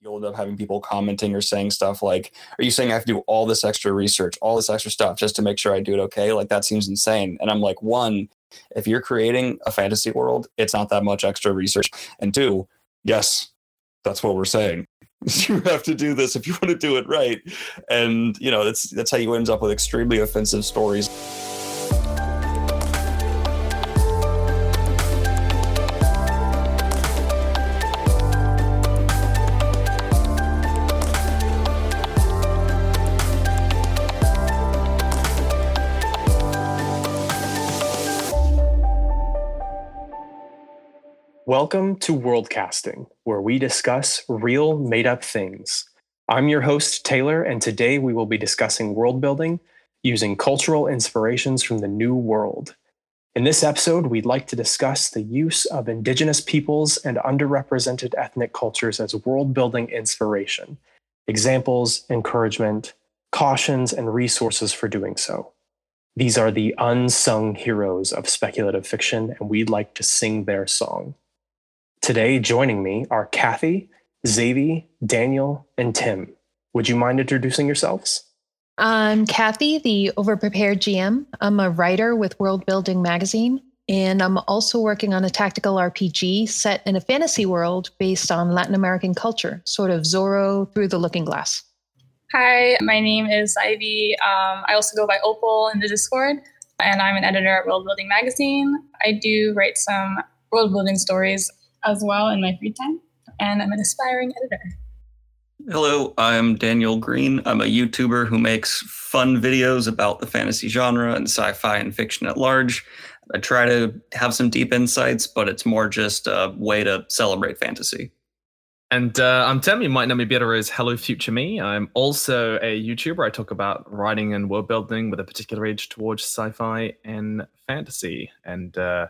you'll end up having people commenting or saying stuff like, Are you saying I have to do all this extra research, all this extra stuff just to make sure I do it okay? Like, that seems insane. And I'm like, one, if you're creating a fantasy world, it's not that much extra research. And two, yes, that's what we're saying. you have to do this if you want to do it right. And, you know, that's that's how you end up with extremely offensive stories. Welcome to Worldcasting, where we discuss real made up things. I'm your host, Taylor, and today we will be discussing world building using cultural inspirations from the New World. In this episode, we'd like to discuss the use of Indigenous peoples and underrepresented ethnic cultures as world building inspiration, examples, encouragement, cautions, and resources for doing so. These are the unsung heroes of speculative fiction, and we'd like to sing their song. Today, joining me are Cathy, Zaivy, Daniel, and Tim. Would you mind introducing yourselves? I'm Cathy, the overprepared GM. I'm a writer with World Building Magazine, and I'm also working on a tactical RPG set in a fantasy world based on Latin American culture, sort of Zorro through the looking glass. Hi, my name is Zaivy. Um, I also go by Opal in the Discord, and I'm an editor at World Building Magazine. I do write some world building stories as well in my free time, and I'm an aspiring editor. Hello, I'm Daniel Greene. I'm a YouTuber who makes fun videos about the fantasy genre and sci fi and fiction at large. I try to have some deep insights, but it's more just a way to celebrate fantasy. And uh, I'm Tim. You might know me better as Hello Future Me. I'm also a YouTuber. I talk about writing and world building with a particular edge towards sci fi and fantasy. And uh,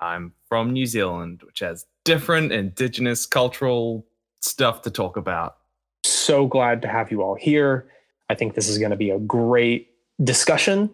I'm from New Zealand, which has different indigenous cultural stuff to talk about. So glad to have you all here. I think this is going to be a great discussion.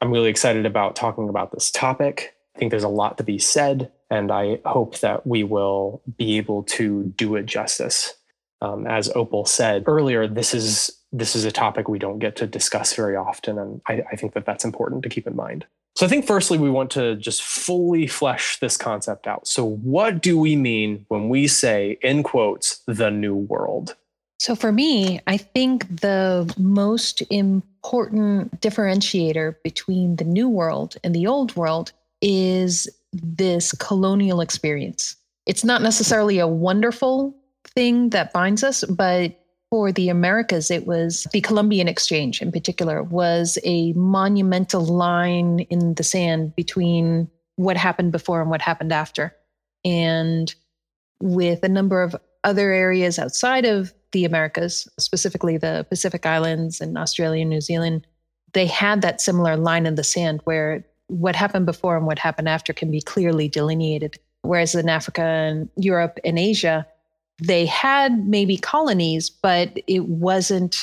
I'm really excited about talking about this topic. I think there's a lot to be said, and I hope that we will be able to do it justice. Um, as Opal said earlier, this is this is a topic we don't get to discuss very often, and I, I think that that's important to keep in mind. So I think firstly, we want to just fully flesh this concept out. So, what do we mean when we say, in quotes, the new world? So, for me, I think the most important differentiator between the new world and the old world is this colonial experience. It's not necessarily a wonderful thing that binds us, but for the Americas, it was the Columbian Exchange in particular, was a monumental line in the sand between what happened before and what happened after. And with a number of other areas outside of the Americas, specifically the Pacific Islands and Australia and New Zealand, they had that similar line in the sand where what happened before and what happened after can be clearly delineated. Whereas in Africa and Europe and Asia, they had maybe colonies, but it wasn't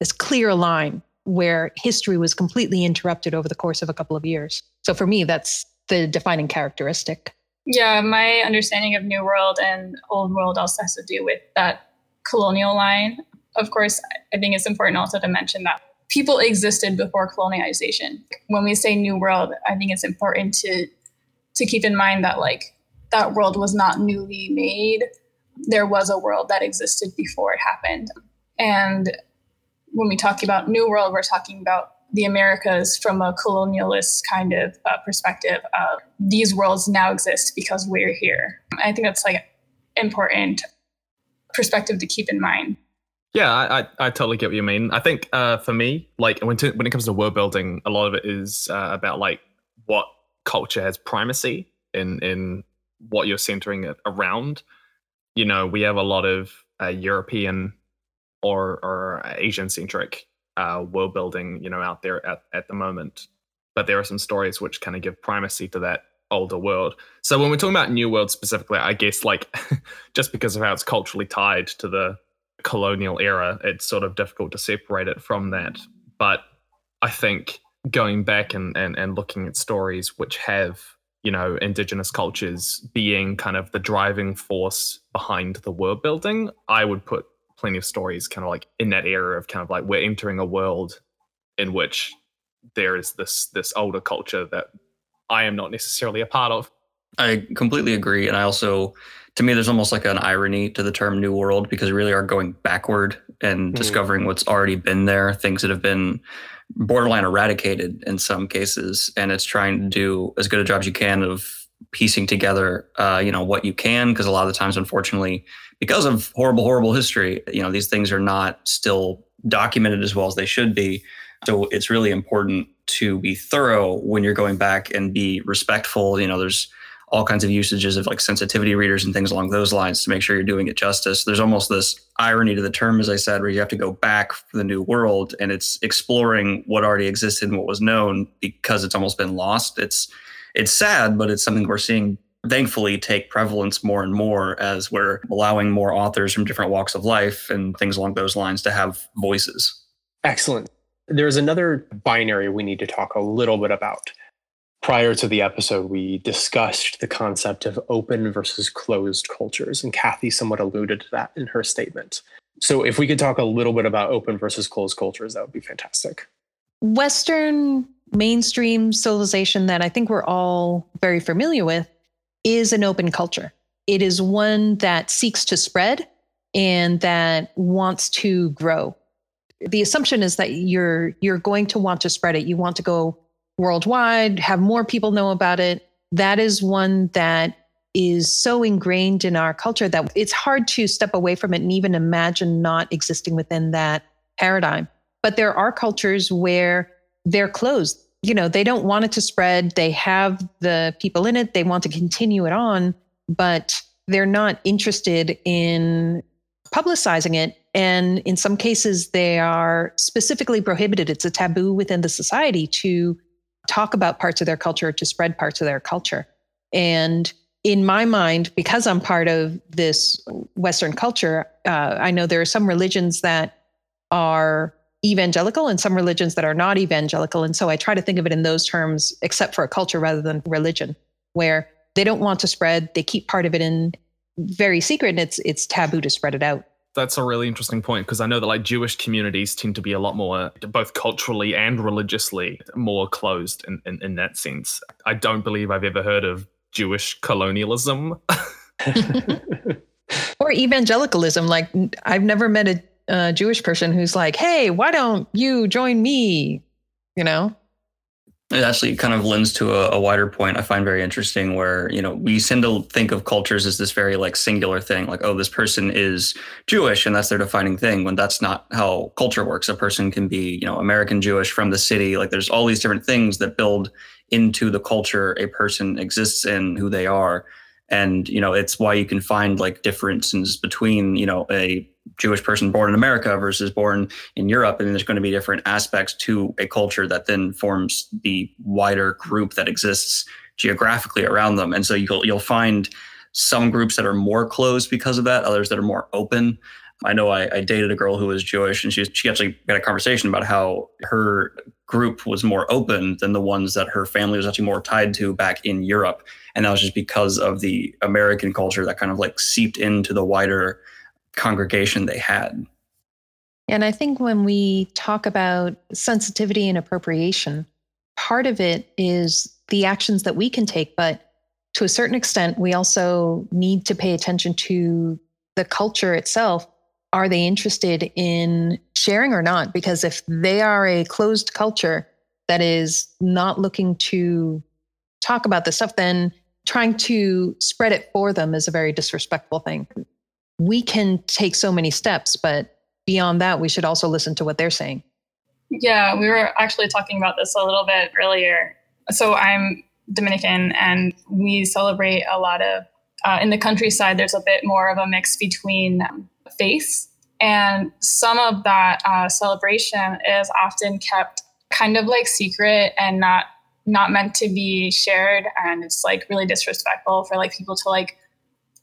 this clear line where history was completely interrupted over the course of a couple of years. So for me, that's the defining characteristic. Yeah, my understanding of New World and Old World also has to do with that colonial line. Of course, I think it's important also to mention that people existed before colonization. When we say New World, I think it's important to to keep in mind that like that world was not newly made there was a world that existed before it happened. And when we talk about New World, we're talking about the Americas from a colonialist kind of uh, perspective. Of these worlds now exist because we're here. I think that's like important perspective to keep in mind. Yeah, I, I, I totally get what you mean. I think uh, for me, like when to, when it comes to world building, a lot of it is uh, about like what culture has primacy in in what you're centering it around you know, we have a lot of uh, European or or Asian centric uh, world building, you know, out there at, at the moment. But there are some stories which kind of give primacy to that older world. So when we're talking about New World specifically, I guess like just because of how it's culturally tied to the colonial era, it's sort of difficult to separate it from that. But I think going back and, and, and looking at stories which have you know indigenous cultures being kind of the driving force behind the world building i would put plenty of stories kind of like in that era of kind of like we're entering a world in which there is this this older culture that I am not necessarily a part of. I completely agree. And I also, to me, there's almost like an irony to the term New World because we really are going backward and Mhm. discovering what's already been there, things that have been borderline eradicated in some cases. And it's trying to do as good a job as you can of piecing together, uh, you know, what you can. Because a lot of the times, unfortunately, because of horrible, horrible history, you know, these things are not still documented as well as they should be. So it's really important to be thorough when you're going back and be respectful. You know, there's all kinds of usages of like sensitivity readers and things along those lines to make sure you're doing it justice. There's almost this irony to the term, as I said, where you have to go back for the new world and it's exploring what already existed and what was known because it's almost been lost. It's it's sad, but it's something we're seeing thankfully take prevalence more and more as we're allowing more authors from different walks of life and things along those lines to have voices. Excellent. There's another binary we need to talk a little bit about. Prior to the episode, we discussed the concept of open versus closed cultures, and Cathy somewhat alluded to that in her statement. So, if we could talk a little bit about open versus closed cultures, that would be fantastic. Western mainstream civilization that I think we're all very familiar with is an open culture. It is one that seeks to spread and that wants to grow. The assumption is that you're you're going to want to spread it. You want to go worldwide, have more people know about it. That is one that is so ingrained in our culture that it's hard to step away from it and even imagine not existing within that paradigm. But there are cultures where they're closed. You know, they don't want it to spread. They have the people in it. They want to continue it on, but they're not interested in publicizing it. And in some cases, they are specifically prohibited. It's a taboo within the society to talk about parts of their culture, to spread parts of their culture. And in my mind, because I'm part of this Western culture, uh, I know there are some religions that are evangelical and some religions that are not evangelical. And so I try to think of it in those terms, except for a culture rather than religion, where they don't want to spread, they keep part of it in very secret, and it's it's taboo to spread it out. That's a really interesting point because I know that like Jewish communities tend to be a lot more, both culturally and religiously, more closed in, in, in that sense. I don't believe I've ever heard of Jewish colonialism. or evangelicalism. Like I've never met a uh, Jewish person who's like, "Hey, why don't you join me?" You know. It actually kind of lends to a, a, wider point I find very interesting where, you know, we tend to think of cultures as this very like singular thing, like, oh, this person is Jewish and that's their defining thing, when that's not how culture works. A person can be, you know, American Jewish from the city. Like there's all these different things that build into the culture a person exists in, who they are. And, you know, it's why you can find like differences between, you know, a Jewish person born in America versus born in Europe. And there's going to be different aspects to a culture that then forms the wider group that exists geographically around them. And so you'll you'll find some groups that are more closed because of that, others that are more open. I know I, I dated a girl who was Jewish, and she she actually had a conversation about how her group was more open than the ones that her family was actually more tied to back in Europe, and that was just because of the American culture that kind of like seeped into the wider congregation they had. And I think when we talk about sensitivity and appropriation, part of it is the actions that we can take, but to a certain extent, we also need to pay attention to the culture itself. Are they interested in sharing or not? Because if they are a closed culture that is not looking to talk about this stuff, then trying to spread it for them is a very disrespectful thing we can take so many steps, but beyond that, we should also listen to what they're saying. Yeah, we were actually talking about this a little bit earlier. So I'm Dominican, and we celebrate a lot of, uh, in the countryside, there's a bit more of a mix between faiths. And some of that uh, celebration is often kept kind of like secret and not not meant to be shared and it's like really disrespectful for like people to like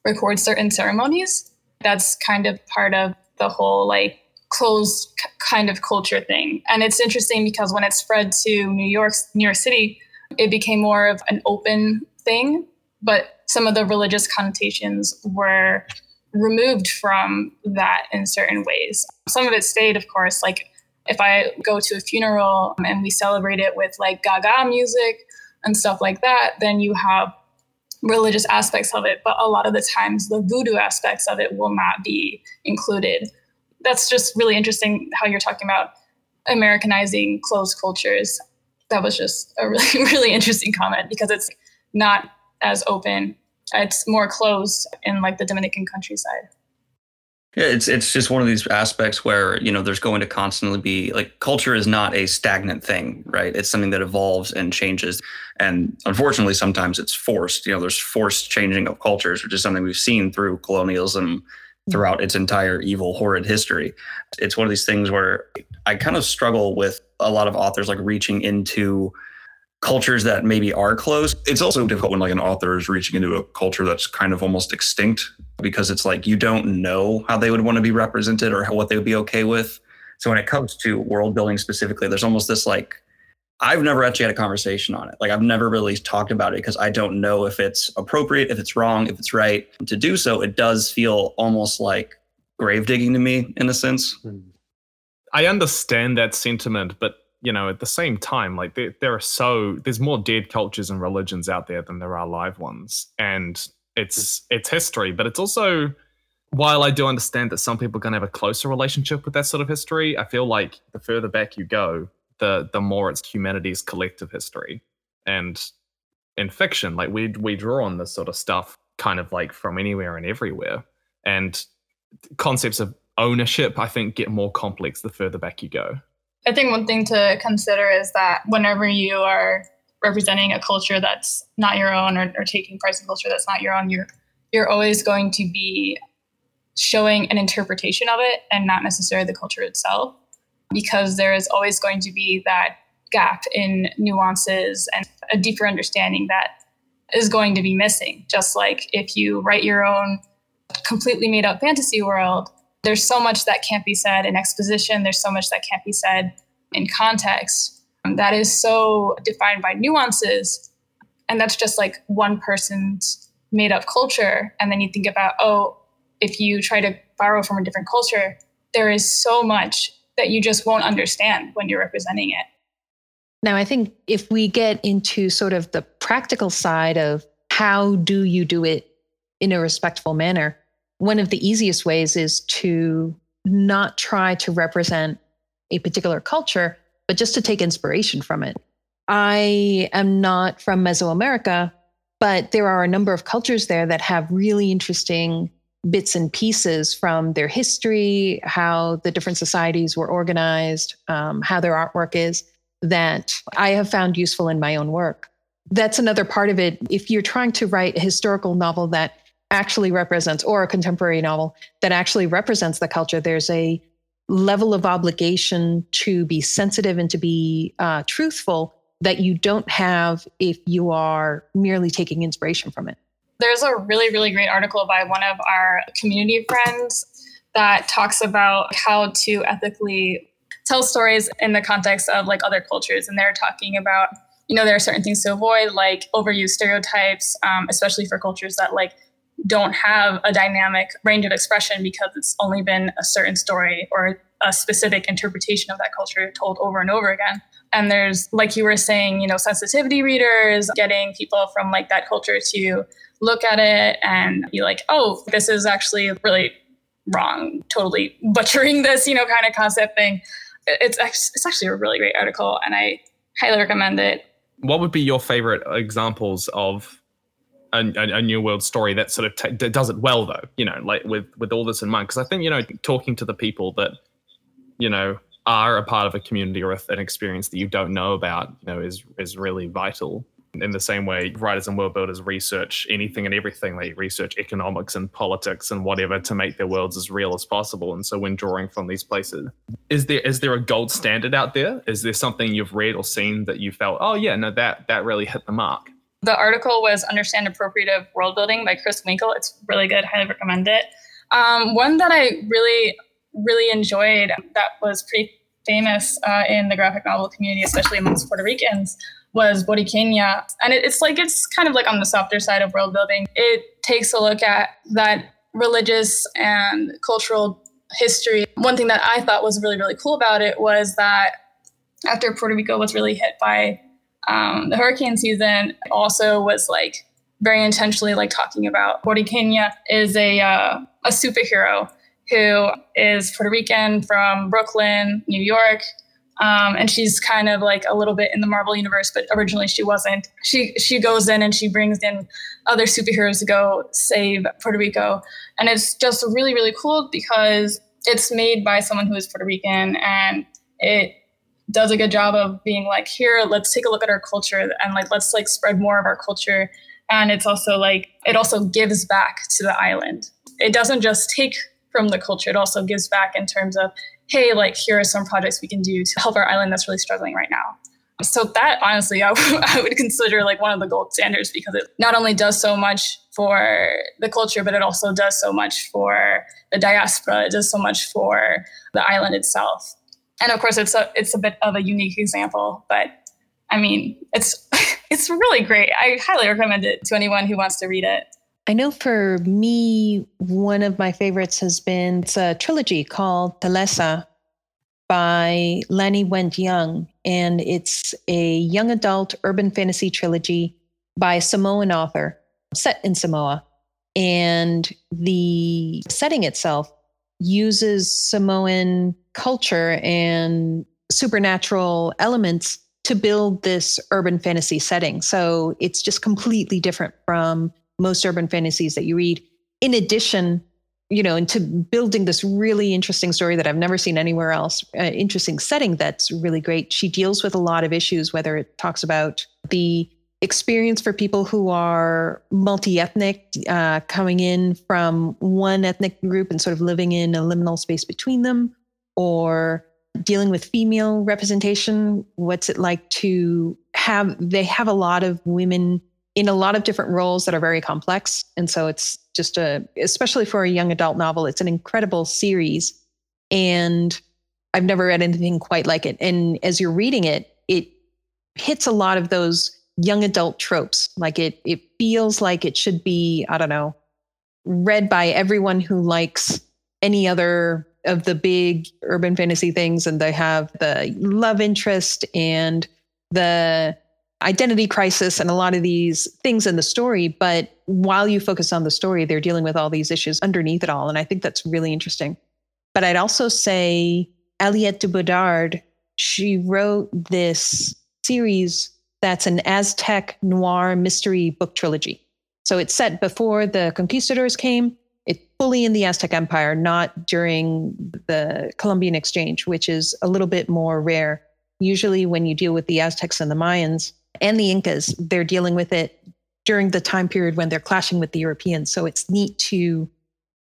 record certain ceremonies that's kind of part of the whole like closed c- kind of culture thing. And it's interesting because when it spread to New York, New York City, it became more of an open thing, but some of the religious connotations were removed from that in certain ways. Some of it stayed, of course, like if I go to a funeral um, and we celebrate it with like gaga music and stuff like that, then you have religious aspects of it. But a lot of the times, the voodoo aspects of it will not be included. That's just really interesting how you're talking about Americanizing closed cultures. That was just a really, really interesting comment because it's not as open. It's more closed in like the Dominican countryside. Yeah, it's it's just one of these aspects where you know there's going to constantly be like culture is not a stagnant thing, right? It's something that evolves and changes, and unfortunately, sometimes it's forced. You know, there's forced changing of cultures, which is something we've seen through colonialism throughout its entire evil, horrid history. It's one of these things where I kind of struggle with a lot of authors like reaching into cultures that maybe are close. It's also difficult when like an author is reaching into a culture that's kind of almost extinct because it's like you don't know how they would want to be represented or how, what they would be okay with. So when it comes to world building specifically, there's almost this like I've never actually had a conversation on it. Like I've never really talked about it because I don't know if it's appropriate, if it's wrong, if it's right. To do so, it does feel almost like grave digging to me in a sense. Hmm. I understand that sentiment, but you know, at the same time, like there, there are so there's more dead cultures and religions out there than there are live ones, and it's hmm. it's history, but it's also while I do understand that some people are going to have a closer relationship with that sort of history, I feel like the further back you go, the the more it's humanity's collective history, and in fiction, like we we draw on this sort of stuff kind of like from anywhere and everywhere, and concepts of ownership, I think, get more complex the further back you go. I think one thing to consider is that whenever you are representing a culture that's not your own or, or taking parts of culture that's not your own, you're you're always going to be showing an interpretation of it and not necessarily the culture itself, because there is always going to be that gap in nuances and a deeper understanding that is going to be missing. Just like if you write your own completely made up fantasy world, there's so much that can't be said in exposition, there's so much that can't be said in context um, that is so defined by nuances. And that's just like one person's made up culture. And then you think about, oh, if you try to borrow from a different culture, there is so much that you just won't understand when you're representing it. Now, I think if we get into sort of the practical side of how do you do it in a respectful manner, one of the easiest ways is to not try to represent a particular culture, but just to take inspiration from it. I am not from Mesoamerica, but there are a number of cultures there that have really interesting bits and pieces from their history, how the different societies were organized, um, how their artwork is, that I have found useful in my own work. That's another part of it. If you're trying to write a historical novel that actually represents, or a contemporary novel that actually represents the culture, there's a level of obligation to be sensitive and to be uh, truthful that you don't have if you are merely taking inspiration from it. There's a really, really great article by one of our community friends that talks about how to ethically tell stories in the context of like other cultures. And they're talking about, you know, there are certain things to avoid, like overuse stereotypes, um, especially for cultures that like don't have a dynamic range of expression because it's only been a certain story or a specific interpretation of that culture told over and over again. And there's, like you were saying, you know, sensitivity readers, getting people from like that culture to look at it and be like, oh, this is actually really wrong, totally butchering this, you know, kind of concept thing. It's it's actually a really great article, and I highly recommend it. What would be your favorite examples of a, a, new world story that sort of t- does it well though you know like with with all this in mind. Because i think you know talking to the people that you know are a part of a community or an experience that you don't know about you know is is really vital. In the same way writers and world builders research anything and everything. They research economics and politics and whatever to make their worlds as real as possible. And so when drawing from these places is there is there a gold standard out there? Is there something you've read or seen that you felt oh yeah no that that really hit the mark the article was Understand Appropriative World Building by Chris Winkle. It's really good. Highly recommend it. Um, one that I really, really enjoyed that was pretty famous uh, in the graphic novel community, especially amongst Puerto Ricans, was Borinqueña. And it, it's like, it's kind of like on the softer side of world building. It takes a look at that religious and cultural history. One thing that I thought was really, really cool about it was that after Puerto Rico was really hit by um, the hurricane season, also was like very intentionally like talking about Borinqueña is a uh, a superhero who is Puerto Rican from Brooklyn, New York. Um, and she's kind of like a little bit in the Marvel universe, but originally she wasn't. She she goes in and she brings in other superheroes to go save Puerto Rico, and it's just really really cool because it's made by someone who is Puerto Rican, and it does a good job of being like, here, let's take a look at our culture, and like let's like spread more of our culture. And it's also like it also gives back to the island. It doesn't just take from the culture; it also gives back in terms of hey, like here are some projects we can do to help our island that's really struggling right now. So that honestly, I, w- I would consider like one of the gold standards because it not only does so much for the culture, but it also does so much for the diaspora. It does so much for the island itself. And of course, it's a it's a bit of a unique example, but I mean, it's it's really great. I highly recommend it to anyone who wants to read it. I know for me, one of my favorites has been a trilogy called Telesa by Lani Wendt Young. And it's a young adult urban fantasy trilogy by a Samoan author set in Samoa. And the setting itself uses Samoan culture and supernatural elements to build this urban fantasy setting. So it's just completely different from most urban fantasies that you read. In addition, you know, into building this really interesting story that I've never seen anywhere else, uh, interesting setting that's really great. She deals with a lot of issues, whether it talks about the experience for people who are multi ethnic, uh, coming in from one ethnic group and sort of living in a liminal space between them, or dealing with female representation. What's it like to have, they have a lot of women in a lot of different roles that are very complex. And so it's just a, especially for a young adult novel, it's an incredible series. And I've never read anything quite like it. And as you're reading it, it hits a lot of those young adult tropes. Like it, it feels like it should be, I don't know, read by everyone who likes any other of the big urban fantasy things. And they have the love interest and the identity crisis and a lot of these things in the story. But while you focus on the story, they're dealing with all these issues underneath it all. And I think that's really interesting. But I'd also say Aliette de Bodard, she wrote this series that's an Aztec noir mystery book trilogy. So it's set before the conquistadors came. It's fully in the Aztec Empire, not during the Columbian Exchange, which is a little bit more rare. Usually, when you deal with the Aztecs and the Mayans, and the Incas, they're dealing with it during the time period when they're clashing with the Europeans. So it's neat to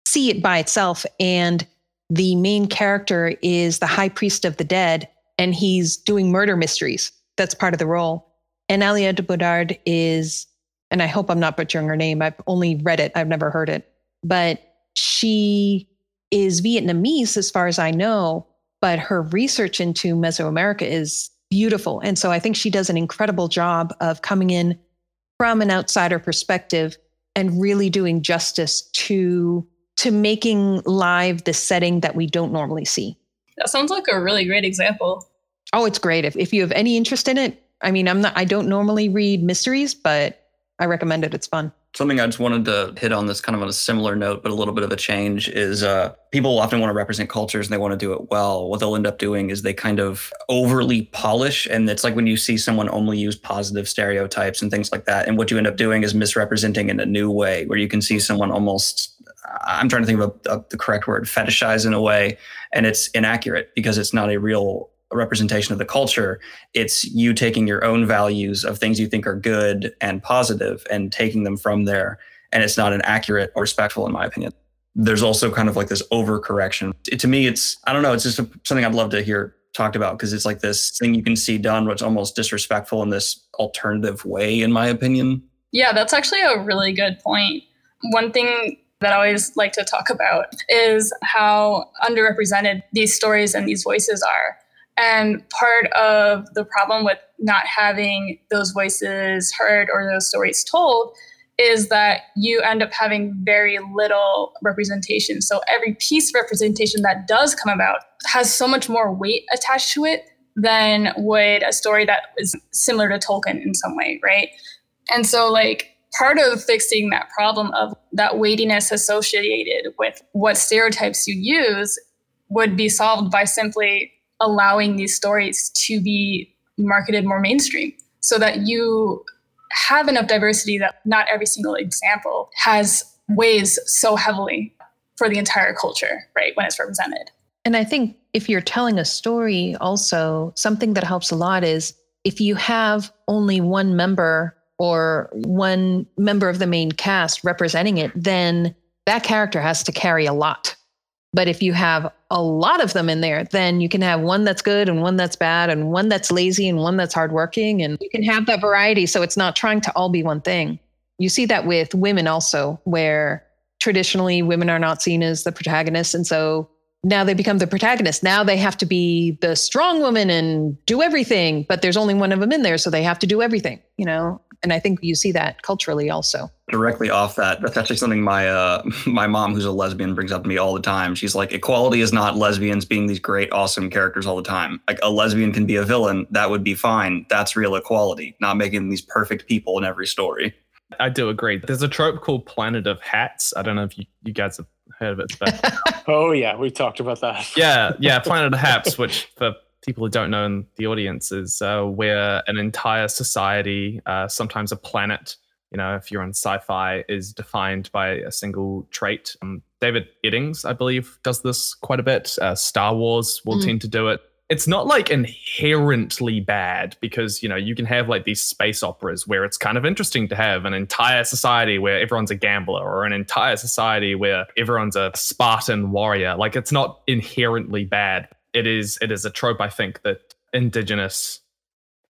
see it by itself. And the main character is the high priest of the dead, and he's doing murder mysteries. That's part of the role. And Aliette de Bodard is, and I hope I'm not butchering her name. I've only read it, I've never heard it, but she is Vietnamese as far as I know. But her research into Mesoamerica is beautiful. And so I think she does an incredible job of coming in from an outsider perspective and really doing justice to to making live the setting that we don't normally see. That sounds like a really great example. Oh, it's great. If if you have any interest in it, I mean, I'm not I don't normally read mysteries, but I recommend it. It's fun something I just wanted to hit on this kind of on a similar note, but a little bit of a change is uh, people often want to represent cultures and they want to do it well. What they'll end up doing is they kind of overly polish. And it's like when you see someone only use positive stereotypes and things like that. And what you end up doing is misrepresenting in a new way where you can see someone almost, I'm trying to think of the correct word, fetishize in a way. And it's inaccurate because it's not a real a representation of the culture. It's you taking your own values of things you think are good and positive and taking them from there. And it's not an accurate or respectful, in my opinion. There's also kind of like this overcorrection. It, to me, it's, I don't know, it's just a, something I'd love to hear talked about because it's like this thing you can see done, what's almost disrespectful in this alternative way, in my opinion. Yeah, that's actually a really good point. One thing that I always like to talk about is how underrepresented these stories and these voices are. And part of the problem with not having those voices heard or those stories told is that you end up having very little representation. So every piece of representation that does come about has so much more weight attached to it than would a story that is similar to Tolkien in some way, right? And so, like, part of fixing that problem of that weightiness associated with what stereotypes you use would be solved by simply allowing these stories to be marketed more mainstream so that you have enough diversity that not every single example has weighs so heavily for the entire culture, right, when it's represented. And I think if you're telling a story, also, something that helps a lot is if you have only one member or one member of the main cast representing it, then that character has to carry a lot. But if you have a lot of them in there, then you can have one that's good and one that's bad and one that's lazy and one that's hardworking. And you can have that variety. So it's not trying to all be one thing. You see that with women also, where traditionally women are not seen as the protagonists. And so now they become the protagonist. Now they have to be the strong woman and do everything, but there's only one of them in there, so they have to do everything, you know? And I think you see that culturally also. Directly off that, that's actually something my uh, my mom, who's a lesbian, brings up to me all the time. She's like, equality is not lesbians being these great, awesome characters all the time. Like a lesbian can be a villain, that would be fine. That's real equality, not making these perfect people in every story. I do agree. There's a trope called Planet of Hats. I don't know if you, you guys have heard of it. But oh yeah, we talked about that. yeah, yeah, Planet of Hats, which for people who don't know in the audience is uh, where an entire society, uh, sometimes a planet, you know, if you're on sci-fi, is defined by a single trait. Um, David Eddings, I believe, does this quite a bit. Uh, Star Wars will mm. tend to do it it's not like inherently bad because you know you can have like these space operas where it's kind of interesting to have an entire society where everyone's a gambler or an entire society where everyone's a spartan warrior like it's not inherently bad it is it is a trope i think that indigenous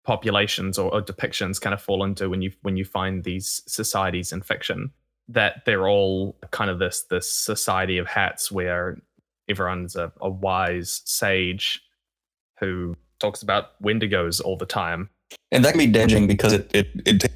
populations or, or depictions kind of fall into when you when you find these societies in fiction that they're all kind of this this society of hats where everyone's a, a wise sage who talks about wendigos all the time. And that can be damaging because it, it, it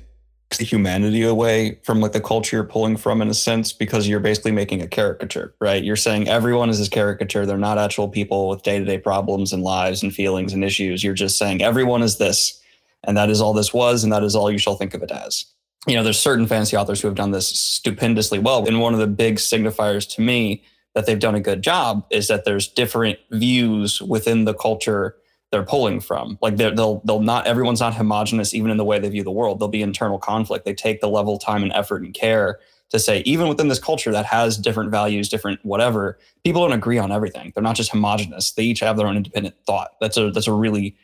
takes the humanity away from like the culture you're pulling from in a sense, because you're basically making a caricature, right? You're saying everyone is this caricature. They're not actual people with day to day problems and lives and feelings and issues. You're just saying everyone is this, and that is all this was, and that is all you shall think of it as. You know, there's certain fantasy authors who have done this stupendously well. And one of the big signifiers to me that they've done a good job is that there's different views within the culture they're pulling from. Like they'll they'll not everyone's not homogenous even in the way they view the world. There'll be internal conflict. They take the level, time, and effort and care to say even within this culture that has different values, different whatever, people don't agree on everything. They're not just homogenous. They each have their own independent thought. That's a that's a really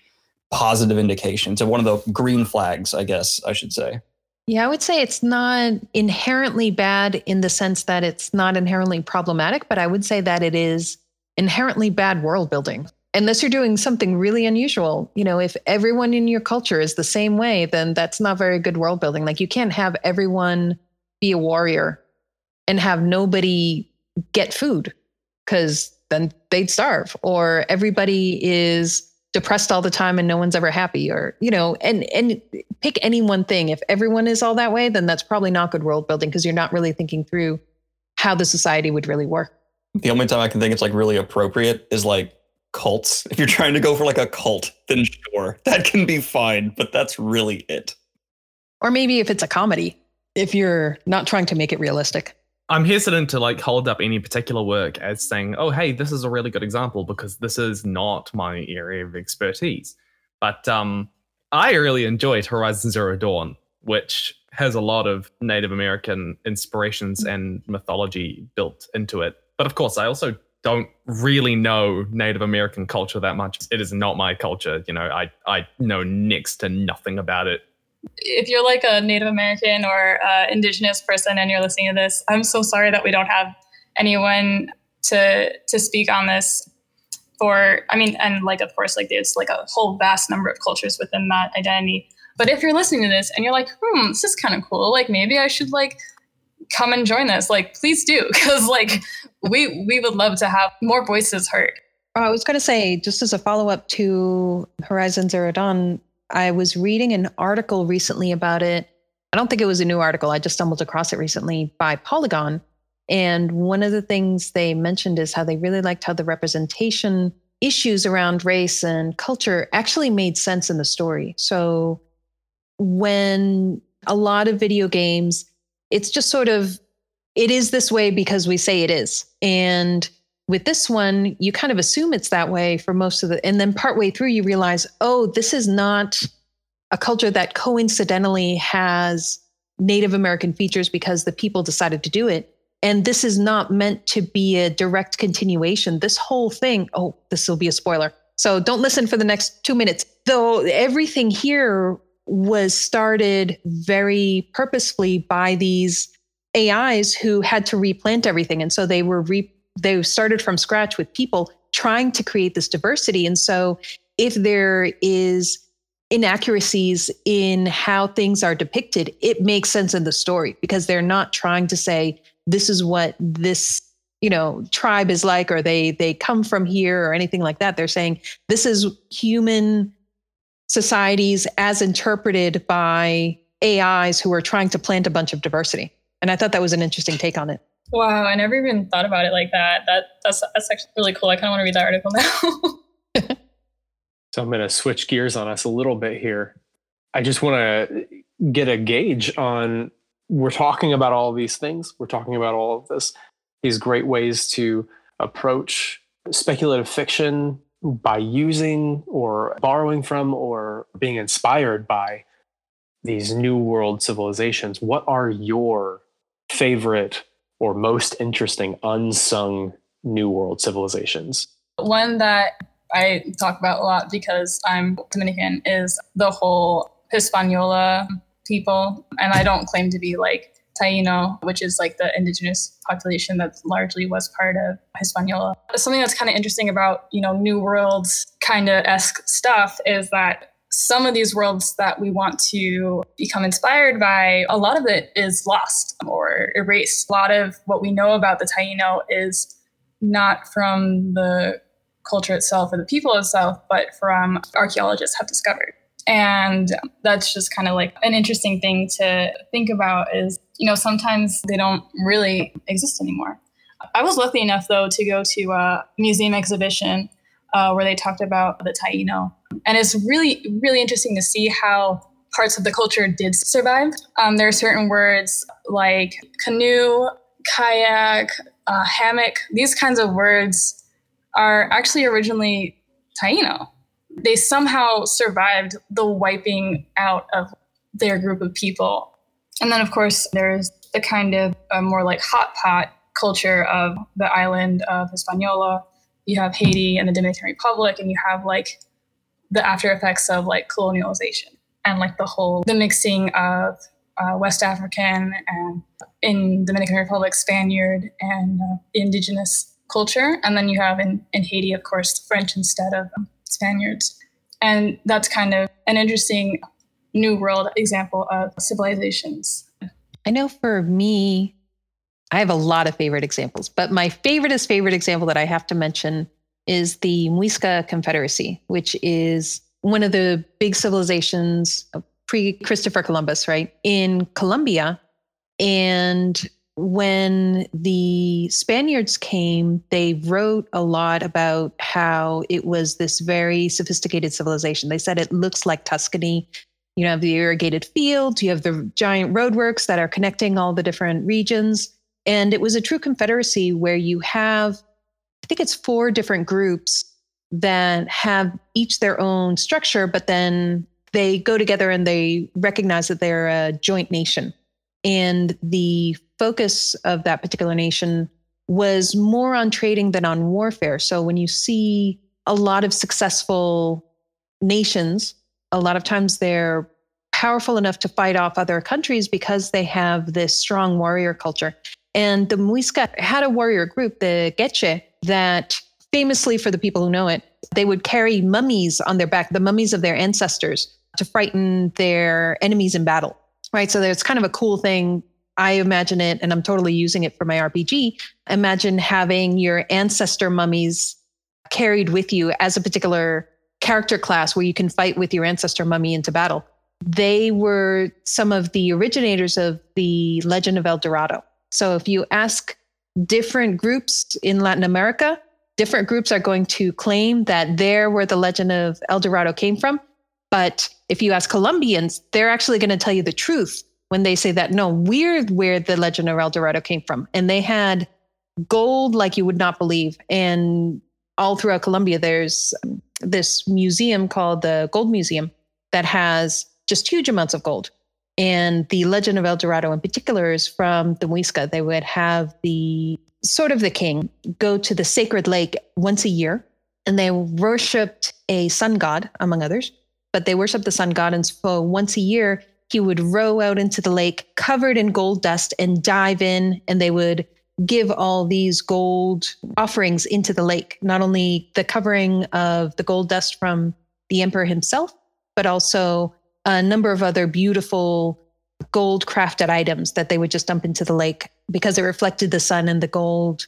positive indication. So one of the green flags, I guess I should say. Yeah, I would say it's not inherently bad in the sense that it's not inherently problematic, but I would say that it is inherently bad world building. Unless you're doing something really unusual. You know, if everyone in your culture is the same way, then that's not very good world building. Like you can't have everyone be a warrior and have nobody get food because then they'd starve, or everybody is depressed all the time and no one's ever happy or you know and and pick any one thing if everyone is all that way then that's probably not good world building because you're not really thinking through how the society would really work the only time i can think it's like really appropriate is like cults if you're trying to go for like a cult then sure that can be fine but that's really it or maybe if it's a comedy if you're not trying to make it realistic I'm hesitant to like hold up any particular work as saying, oh, hey, this is a really good example because this is not my area of expertise. But um, I really enjoyed Horizon Zero Dawn, which has a lot of Native American inspirations and mythology built into it. But of course, I also don't really know Native American culture that much. It is not my culture. You know, I, I know next to nothing about it if you're like a Native American or Indigenous person and you're listening to this, I'm so sorry that we don't have anyone to to speak on this. For I mean, and like of course, like there's like a whole vast number of cultures within that identity. But if you're listening to this and you're like, hmm, this is kind of cool. Like maybe I should like come and join this. Like please do, because like we we would love to have more voices heard. I was going to say, just as a follow up to Horizon Zero Dawn, I was reading an article recently about it I don't think it was a new article. I just stumbled across it recently by Polygon. And one of the things they mentioned is how they really liked how the representation issues around race and culture actually made sense in the story. So when a lot of video games, it's just sort of, it is this way because we say it is. And with this one, you kind of assume it's that way for most of the, and then partway through, you realize, oh, this is not a culture that coincidentally has Native American features because the people decided to do it. And this is not meant to be a direct continuation. This whole thing, oh, this will be a spoiler. So don't listen for the next two minutes. Though everything here was started very purposefully by these AIs who had to replant everything. And so they were re- they started from scratch with people trying to create this diversity. And so if there is inaccuracies in how things are depicted, it makes sense in the story because they're not trying to say this is what this you know tribe is like or they they come from here or anything like that they're saying this is human societies as interpreted by ais who are trying to plant a bunch of diversity and i thought that was an interesting take on it wow i never even thought about it like that that that's that's actually really cool i kind of want to read that article now So I'm going to switch gears on us a little bit here. I just want to get a gauge on we're talking about all these things. We're talking about all of this, these great ways to approach speculative fiction by using or borrowing from or being inspired by these new world civilizations. What are your favorite or most interesting unsung new world civilizations? One that I talk about a lot because I'm Dominican is the whole Hispaniola people. And I don't claim to be like Taino, which is like the indigenous population that largely was part of Hispaniola. Something that's kind of interesting about, you know, New World kind of esque stuff is that some of these worlds that we want to become inspired by, a lot of it is lost or erased. A lot of what we know about the Taino is not from the culture itself or the people itself, but from archaeologists have discovered. And that's just kind of like an interesting thing to think about is, you know, sometimes they don't really exist anymore. I was lucky enough, though, to go to a museum exhibition uh, where they talked about the Taino. And it's really, really interesting to see how parts of the culture did survive. Um, there are certain words like canoe, kayak, uh, hammock, these kinds of words are actually originally Taino. They somehow survived the wiping out of their group of people. And then, of course, there's the kind of uh, more like hot pot culture of the island of Hispaniola. You have Haiti and the Dominican Republic, and you have like the after effects of like colonialization and like the whole the mixing of uh, West African and in Dominican Republic Spaniard and uh, indigenous culture. And then you have in, in Haiti, of course, French instead of um, Spaniards. And that's kind of an interesting new world example of civilizations. I know for me, I have a lot of favorite examples, but my favoriteest favorite example that I have to mention is the Muisca Confederacy, which is one of the big civilizations pre Christopher Columbus, right? In Colombia. And when the Spaniards came, they wrote a lot about how it was this very sophisticated civilization. They said it looks like Tuscany. You have the irrigated fields, you have the giant roadworks that are connecting all the different regions. And it was a true confederacy where you have, I think it's four different groups that have each their own structure, but then they go together and they recognize that they're a joint nation. And the focus of that particular nation was more on trading than on warfare. So when you see a lot of successful nations, a lot of times they're powerful enough to fight off other countries because they have this strong warrior culture. And the Muisca had a warrior group, the Gueche, that famously, for the people who know it, they would carry mummies on their back, the mummies of their ancestors, to frighten their enemies in battle. Right. So there's kind of a cool thing I imagine it, and I'm totally using it for my RPG. Imagine having your ancestor mummies carried with you as a particular character class where you can fight with your ancestor mummy into battle. they were some of the originators of the legend of El Dorado. So if you ask different groups in Latin America, different groups are going to claim that they're where the legend of El Dorado came from. But if you ask Colombians, they're actually going to tell you the truth when they say that no, we're where the legend of El Dorado came from. And they had gold like you would not believe. And all throughout Colombia, there's um, this museum called the Gold Museum that has just huge amounts of gold. And the legend of El Dorado in particular is from the Muisca. They would have the sort of the king go to the sacred lake once a year and they worshiped a sun god, among others. But they worshiped the sun god. And so once a year, he would row out into the lake covered in gold dust and dive in, and they would give all these gold offerings into the lake, not only the covering of the gold dust from the emperor himself, but also a number of other beautiful gold crafted items that they would just dump into the lake because it reflected the sun and the gold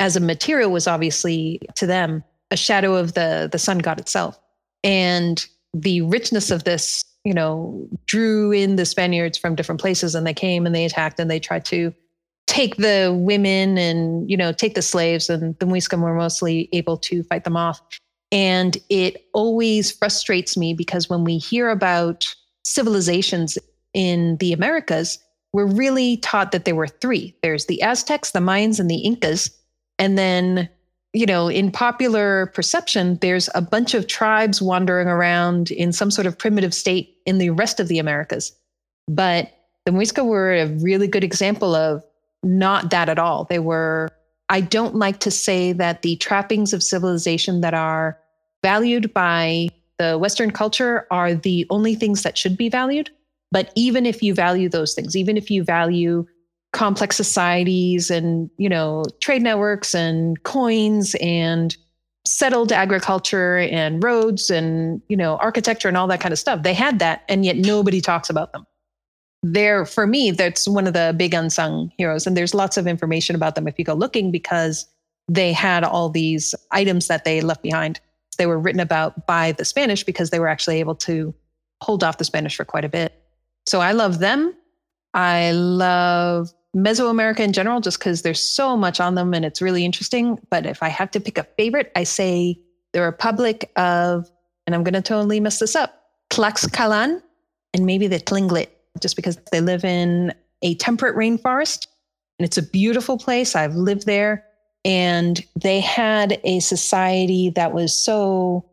as a material was obviously to them a shadow of the the sun god itself. And the richness of this you know drew in the spaniards from different places and they came and they attacked and they tried to take the women and you know take the slaves and the muiscam were mostly able to fight them off and it always frustrates me because when we hear about civilizations in the americas we're really taught that there were three. There's the aztecs the mayans and the incas. And then you know in popular perception there's a bunch of tribes wandering around in some sort of primitive state in the rest of the americas. But the muisca were a really good example of not that at all. They were, I don't like to say that the trappings of civilization that are valued by the Western culture are the only things that should be valued. But even if you value those things, even if you value complex societies and, you know, trade networks and coins and settled agriculture and roads and, you know, architecture and all that kind of stuff, they had that. And yet nobody talks about them they're for me that's one of the big unsung heroes. And there's lots of information about them if you go looking because they had all these items that they left behind. They were written about by the spanish because they were actually able to hold off the spanish for quite a bit. So i love them. I love mesoamerica in general just because there's so much on them and it's really interesting. But if i have to pick a favorite i say the republic of and i'm going to totally mess this up tlaxcalan and maybe the tlingit just because they live in a temperate rainforest and it's a beautiful place. I've lived there. And they had a society that was so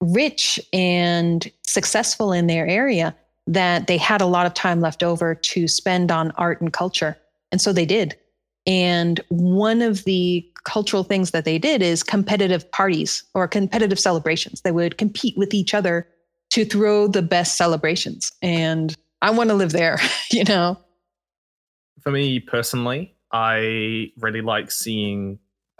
rich and successful in their area that they had a lot of time left over to spend on art and culture. And so they did. And one of the cultural things that they did is competitive parties or competitive celebrations. They would compete with each other to throw the best celebrations. And I want to live there, you know? For me personally, I really like seeing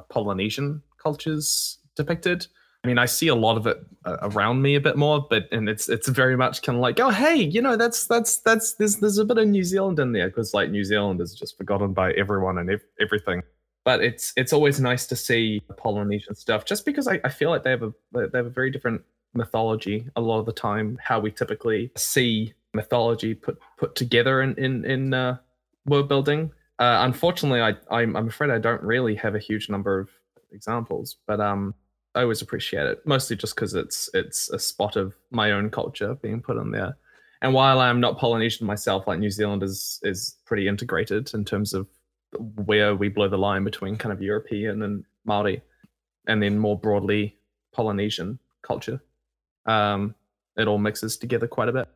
Polynesian cultures depicted. I mean, I see a lot of it uh, around me a bit more, but and it's it's very much kind of like, oh, hey, you know, that's that's that's there's there's a bit of New Zealand in there because like New Zealand is just forgotten by everyone and ev- everything. But it's it's always nice to see Polynesian stuff, just because I, I feel like they have a they have a very different mythology a lot of the time. How we typically see mythology put put together in in, in uh, world building. Uh, unfortunately, I I'm, I'm afraid I don't really have a huge number of examples, but um, I always appreciate it, mostly just because it's it's a spot of my own culture being put in there. And while I'm not Polynesian myself, like New Zealand is is pretty integrated in terms of where we blow the line between kind of European and Maori, and then more broadly Polynesian culture. Um, it all mixes together quite a bit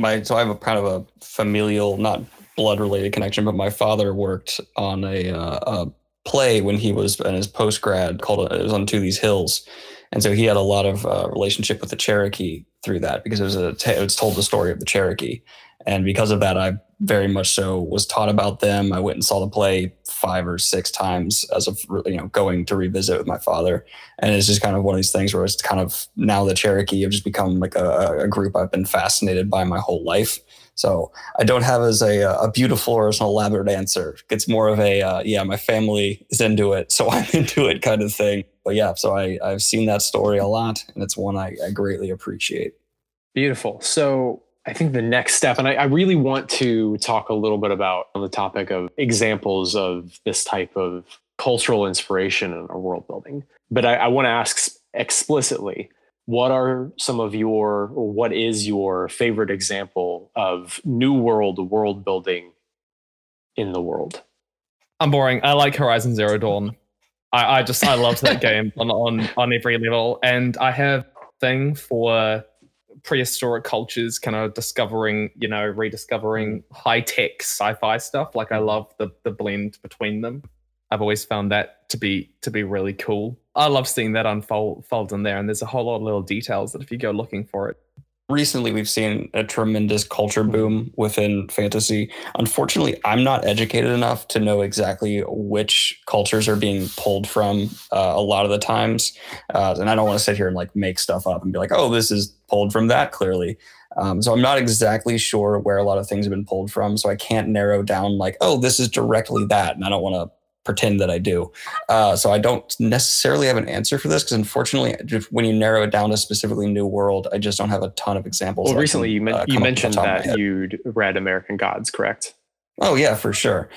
my so I have a kind of a familial, not blood related connection, but my father worked on a, uh, a play when he was in his post grad called it was Unto These Hills, and so he had a lot of uh, relationship with the Cherokee through that because it was a it was told the story of the Cherokee, and because of that, I very much so was taught about them. I went and saw the play five or six times as of you know going to revisit with my father, and it's just kind of one of these things where it's kind of now the Cherokee have just become like a, a group I've been fascinated by my whole life. So I don't have as a, a beautiful or as an elaborate answer. It's more of a uh, yeah, my family is into it, so I'm into it kind of thing. But yeah, so I I've seen that story a lot, and it's one I, I greatly appreciate. Beautiful. So I think the next step, and I, I, really want to talk a little bit about the topic of examples of this type of cultural inspiration in world building. But I, I want to ask explicitly what are some of your, or what is your favorite example of new world world building in the world? I'm boring. I like Horizon Zero Dawn. I, I just I love that game on, on on every level, and I have thing for prehistoric cultures kind of discovering you know rediscovering mm. high tech sci-fi stuff like i mm. love the the blend between them i've always found that to be to be really cool i love seeing that unfold unfold in there and there's a whole lot of little details that if you go looking for it recently we've seen a tremendous culture boom within fantasy. Unfortunately, I'm not educated enough to know exactly which cultures are being pulled from uh, a lot of the times. Uh, and I don't want to sit here and like make stuff up and be like, oh, this is pulled from that clearly. Um, so I'm not exactly sure where a lot of things have been pulled from. So I can't narrow down like, oh, this is directly that. And I don't want to pretend that I do. Uh, so I don't necessarily have an answer for this because unfortunately, when you narrow it down to specifically New World, I just don't have a ton of examples. Well, recently can, you, men- uh, you mentioned that you'd read American Gods, correct? Oh yeah, for sure.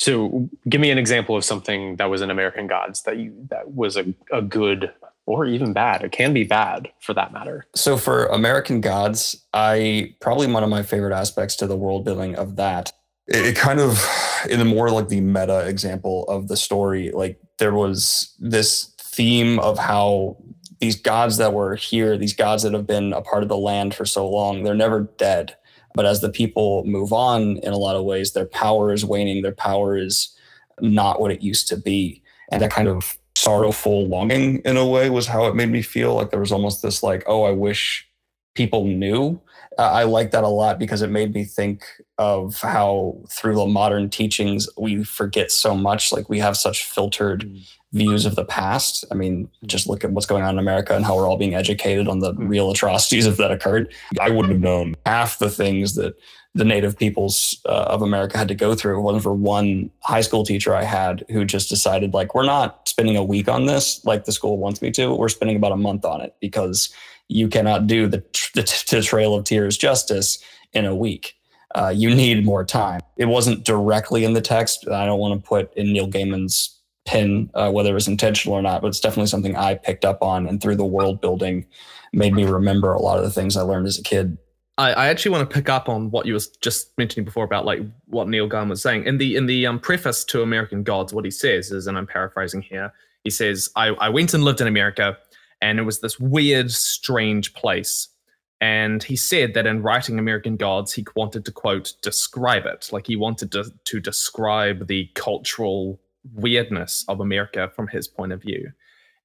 So give me an example of something that was in American Gods that you that was a, a good or even bad. It can be bad for that matter. So for American Gods, I probably one of my favorite aspects to the world building of that it, it kind of in the more like the meta example of the story like there was this theme of how these gods that were here these gods that have been a part of the land for so long they're never dead. But as the people move on in a lot of ways their power is waning their power is not what it used to be. And that kind of sorrowful longing in a way was how it made me feel. Like there was almost this like oh i wish people knew I like that a lot because it made me think of how through the modern teachings we forget so much. Like we have such filtered mm. views of the past. I mean, just look at what's going on in America and how we're all being educated on the mm. real atrocities of that occurred. I wouldn't have known half the things that the native peoples uh, of America had to go through. Wasn't for one high school teacher I had who just decided, like, we're not spending a week on this like the school wants me to. We're spending about a month on it because you cannot do the, the, the Trail of Tears justice in a week. Uh, you need more time. It wasn't directly in the text. I don't want to put in Neil Gaiman's pen uh, whether it was intentional or not, but it's definitely something I picked up on and through the world building made me remember a lot of the things I learned as a kid. I, I actually want to pick up on what you was just mentioning before about like what Neil Gaiman was saying in the in the um, preface to American Gods. What he says is, and I'm paraphrasing here. He says, I, "I went and lived in America and it was this weird, strange place. And he said that in writing American Gods, he wanted to quote describe it, like he wanted to, to describe the cultural weirdness of America from his point of view.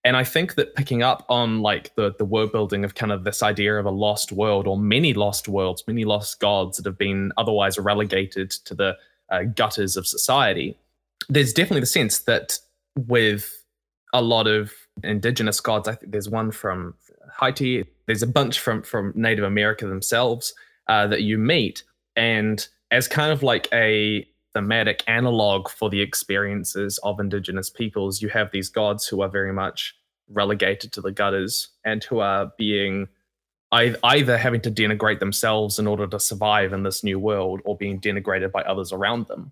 And I think that picking up on like the the world building of kind of this idea of a lost world or many lost worlds, many lost gods that have been otherwise relegated to the uh, gutters of society, there's definitely the sense that with a lot of indigenous gods. I think there's one from Haiti. There's a bunch from from Native America themselves uh, that you meet, and as kind of like a thematic analog for the experiences of indigenous peoples, you have these gods who are very much relegated to the gutters and who are being either having to denigrate themselves in order to survive in this new world or being denigrated by others around them.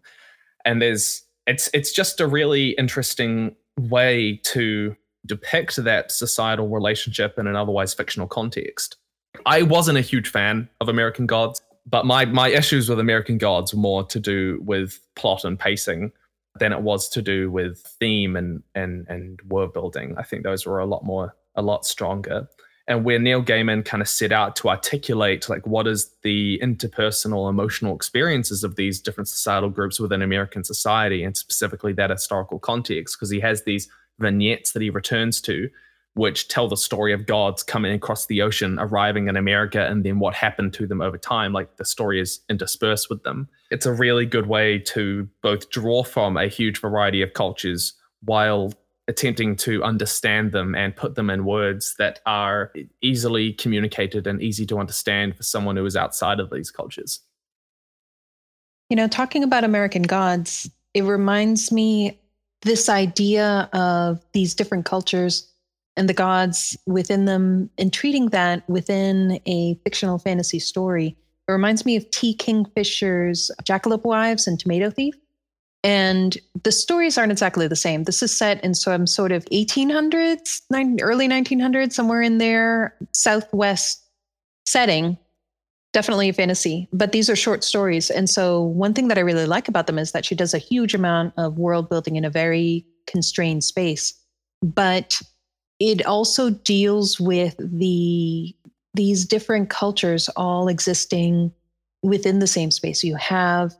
And there's it's it's just a really interesting way to depict that societal relationship in an otherwise fictional context. I wasn't a huge fan of American Gods, but my my issues with American Gods were more to do with plot and pacing than it was to do with theme and and and world building. I think those were a lot more a lot stronger. And where Neil Gaiman kind of set out to articulate like what is the interpersonal emotional experiences of these different societal groups within American society and specifically that historical context, because he has these vignettes that he returns to, which tell the story of gods coming across the ocean, arriving in America, and then what happened to them over time. Like the story is interspersed with them. It's a really good way to both draw from a huge variety of cultures while attempting to understand them and put them in words that are easily communicated and easy to understand for someone who is outside of these cultures. You know, talking about American gods, it reminds me this idea of these different cultures and the gods within them and treating that within a fictional fantasy story It reminds me of T. Kingfisher's Jackalope Wives and Tomato Thief. And the stories aren't exactly the same. This is set in some sort of 1800s, early 1900s, somewhere in there, southwest setting. Definitely a fantasy, but these are short stories. And so, one thing that I really like about them is that she does a huge amount of world building in a very constrained space. But it also deals with the these different cultures all existing within the same space. You have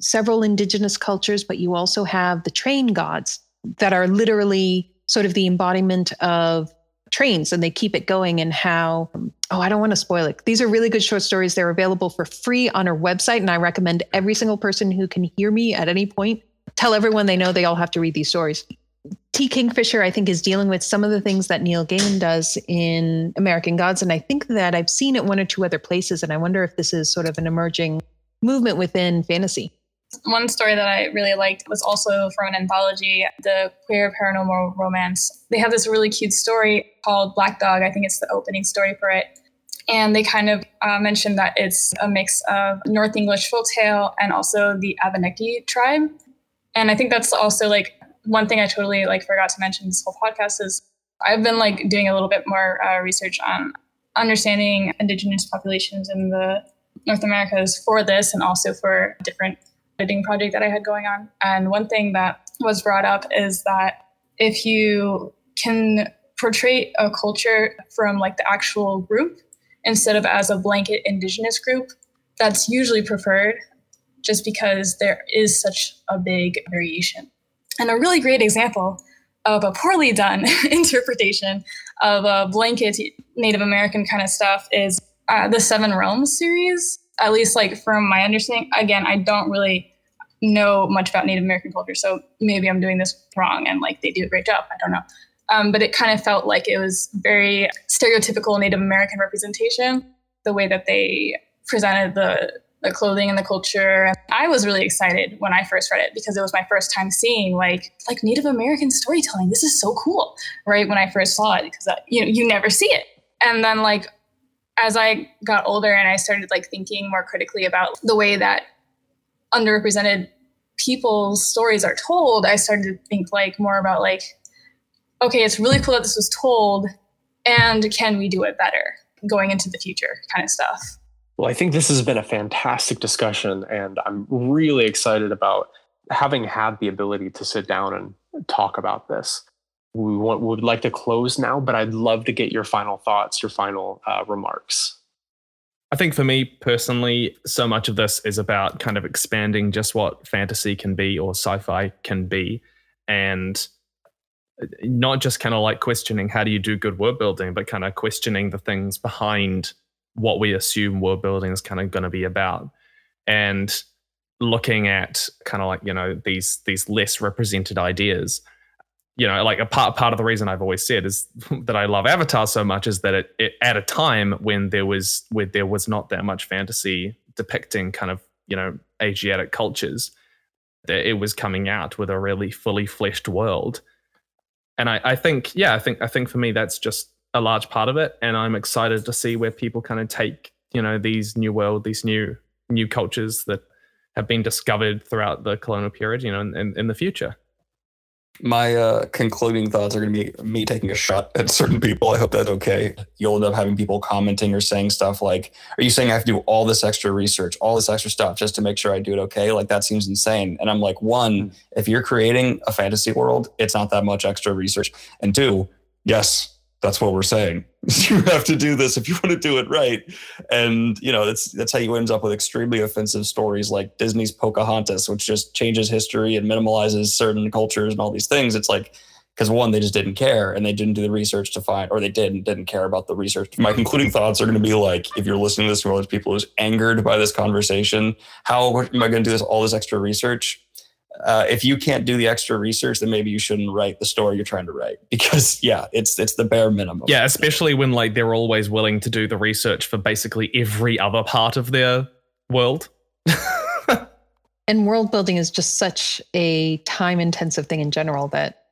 several indigenous cultures, but you also have the train gods that are literally sort of the embodiment of trains and they keep it going and how oh i don't want to spoil it these are really good short stories they're available for free on our website and i recommend every single person who can hear me at any point tell everyone they know they all have to read these stories T. Kingfisher, I think, is dealing with some of the things that Neil Gaiman does in American Gods. And I think that I've seen it one or two other places. And I wonder if this is sort of an emerging movement within fantasy. One story that I really liked was also from an anthology, the queer paranormal romance. They have this really cute story called Black Dog. I think it's the opening story for it. And they kind of uh, mentioned that it's a mix of North English folktale and also the Abenaki tribe. And I think that's also like one thing I totally like forgot to mention this whole podcast is I've been like doing a little bit more uh, research on understanding indigenous populations in the North Americas for this and also for different editing project that I had going on. And one thing that was brought up is that if you can portray a culture from like the actual group instead of as a blanket indigenous group, that's usually preferred just because there is such a big variation. And a really great example of a poorly done interpretation of a blanket Native American kind of stuff is uh, the Seven Realms series. At least, like from my understanding, again, I don't really know much about Native American culture, so maybe I'm doing this wrong, and like they do a great job. I don't know, um, but it kind of felt like it was very stereotypical Native American representation, the way that they presented the the clothing and the culture. I was really excited when I first read it because it was my first time seeing like like Native American storytelling. This is so cool, right? When I first saw it, because you know you never see it, and then like as I got older and I started like thinking more critically about the way that underrepresented people's stories are told, I started to think like more about like, okay, it's really cool that this was told, and can we do it better going into the future, kind of stuff. Well, I think this has been a fantastic discussion, and I'm really excited about having had the ability to sit down and talk about this. We want, would like to close now, but I'd love to get your final thoughts, your final uh, remarks. I think for me personally, so much of this is about kind of expanding just what fantasy can be or sci fi can be. And uh, not just kind of like questioning how do you do good world building, but kind of questioning the things behind what we assume world building is kind of going to be about and looking at kind of like you know these these less represented ideas you know like a part part of the reason i've always said is that i love avatar so much is that it, it at a time when there was where there was not that much fantasy depicting kind of you know asiatic cultures that it was coming out with a really fully fleshed world and I, I think yeah i think i think for me that's just a large part of it, and I'm excited to see where people kind of take you know these new world, these new new cultures that have been discovered throughout the colonial period, you know, in, in, in the future. My uh, concluding thoughts are going to be me taking a shot at certain people. I hope that's okay. You'll end up having people commenting or saying stuff like, Are you saying I have to do all this extra research, all this extra stuff just to make sure I do it okay? Like, that seems insane. And I'm like, One, if you're creating a fantasy world, it's not that much extra research. And two, yes, that's what we're saying. you have to do this if you want to do it right. And you know, that's that's how you end up with extremely offensive stories like Disney's Pocahontas, which just changes history and minimalizes certain cultures and all these things. It's like because one, they just didn't care and they didn't do the research to find, or they did and didn't care about the research. My concluding thoughts are going to be like, if you're listening to this, and there's people who's angered by this conversation, how am I going to do this all this extra research? Uh, if you can't do the extra research, then maybe you shouldn't write the story you're trying to write because yeah, it's it's the bare minimum. Yeah, especially when like they're always willing to do the research for basically every other part of their world. and world building is just such a time intensive thing in general that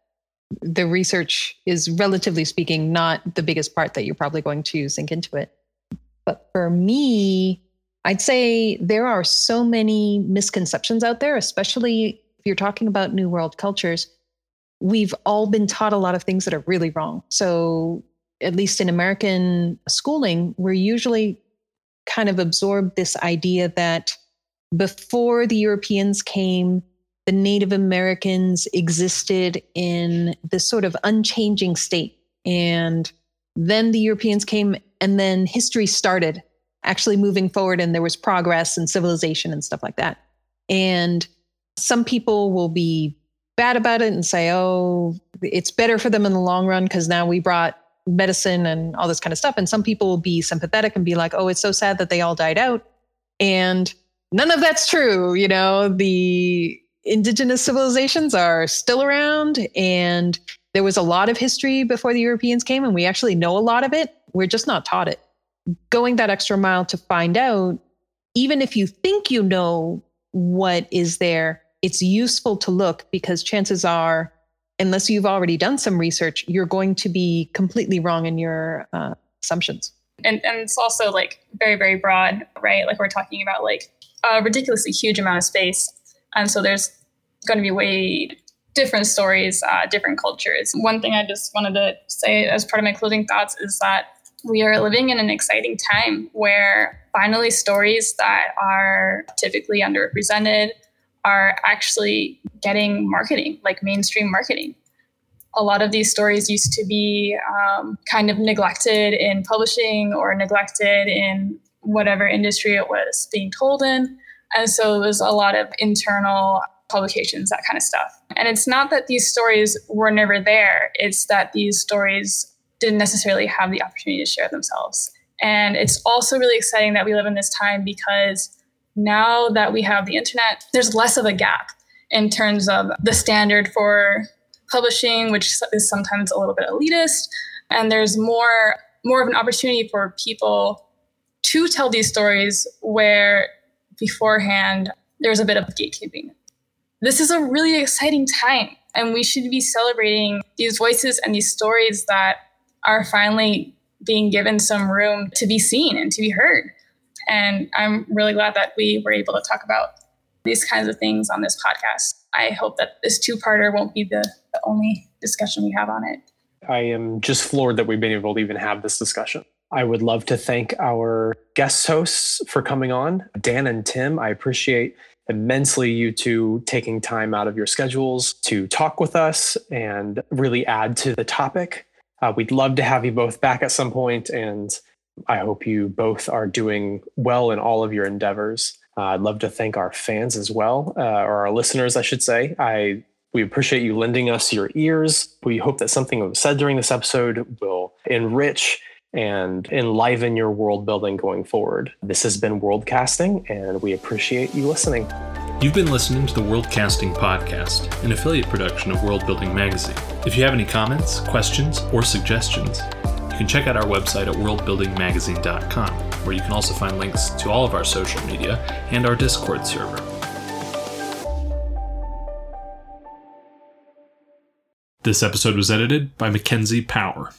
the research is relatively speaking not the biggest part that you're probably going to sink into it. But for me, I'd say there are so many misconceptions out there, especially if you're talking about New World cultures. We've all been taught a lot of things that are really wrong. So, at least in American schooling, we're usually kind of absorbed this idea that before the Europeans came, the Native Americans existed in this sort of unchanging state. And then the Europeans came, and then history started actually moving forward and there was progress and civilization and stuff like that. And some people will be bad about it and say, oh, it's better for them in the long run because now we brought medicine and all this kind of stuff. And some people will be sympathetic and be like, oh, it's so sad that they all died out. And none of that's true. You know, the indigenous civilizations are still around and there was a lot of history before the Europeans came, and we actually know a lot of it. We're just not taught it going that extra mile to find out, even if you think you know what is there, it's useful to look because chances are, unless you've already done some research, you're going to be completely wrong in your uh, assumptions. And, and it's also like very, very broad, right? Like we're talking about like a ridiculously huge amount of space. And so there's going to be way different stories, uh, different cultures. One thing I just wanted to say as part of my closing thoughts is that we are living in an exciting time where finally stories that are typically underrepresented are actually getting marketing, like mainstream marketing. A lot of these stories used to be um, kind of neglected in publishing or neglected in whatever industry it was being told in. And so it was a lot of internal publications, that kind of stuff. And it's not that these stories were never there, it's that these stories didn't necessarily have the opportunity to share themselves. And it's also really exciting that we live in this time because now that we have the internet, there's less of a gap in terms of the standard for publishing, which is sometimes a little bit elitist. And there's more more of an opportunity for people to tell these stories where beforehand there's a bit of gatekeeping. This is a really exciting time, and we should be celebrating these voices and these stories that are finally being given some room to be seen and to be heard. And I'm really glad that we were able to talk about these kinds of things on this podcast. I hope that this two parter won't be the, the only discussion we have on it. I am just floored that we've been able to even have this discussion. I would love to thank our guest hosts for coming on. Dan and Tim, I appreciate immensely you two taking time out of your schedules to talk with us and really add to the topic. Uh, we'd love to have you both back at some point, and I hope you both are doing well in all of your endeavors. Uh, I'd love to thank our fans as well, uh, or our listeners, I should say. I we appreciate you lending us your ears. We hope that something that was said during this episode will enrich and enliven your world building going forward. This has been Worldcasting, and we appreciate you listening. You've been listening to the Worldcasting Podcast, an affiliate production of World Building Magazine. If you have any comments, questions, or suggestions, you can check out our website at worldbuildingmagazine.com, where you can also find links to all of our social media and our Discord server. This episode was edited by McKenzie Power.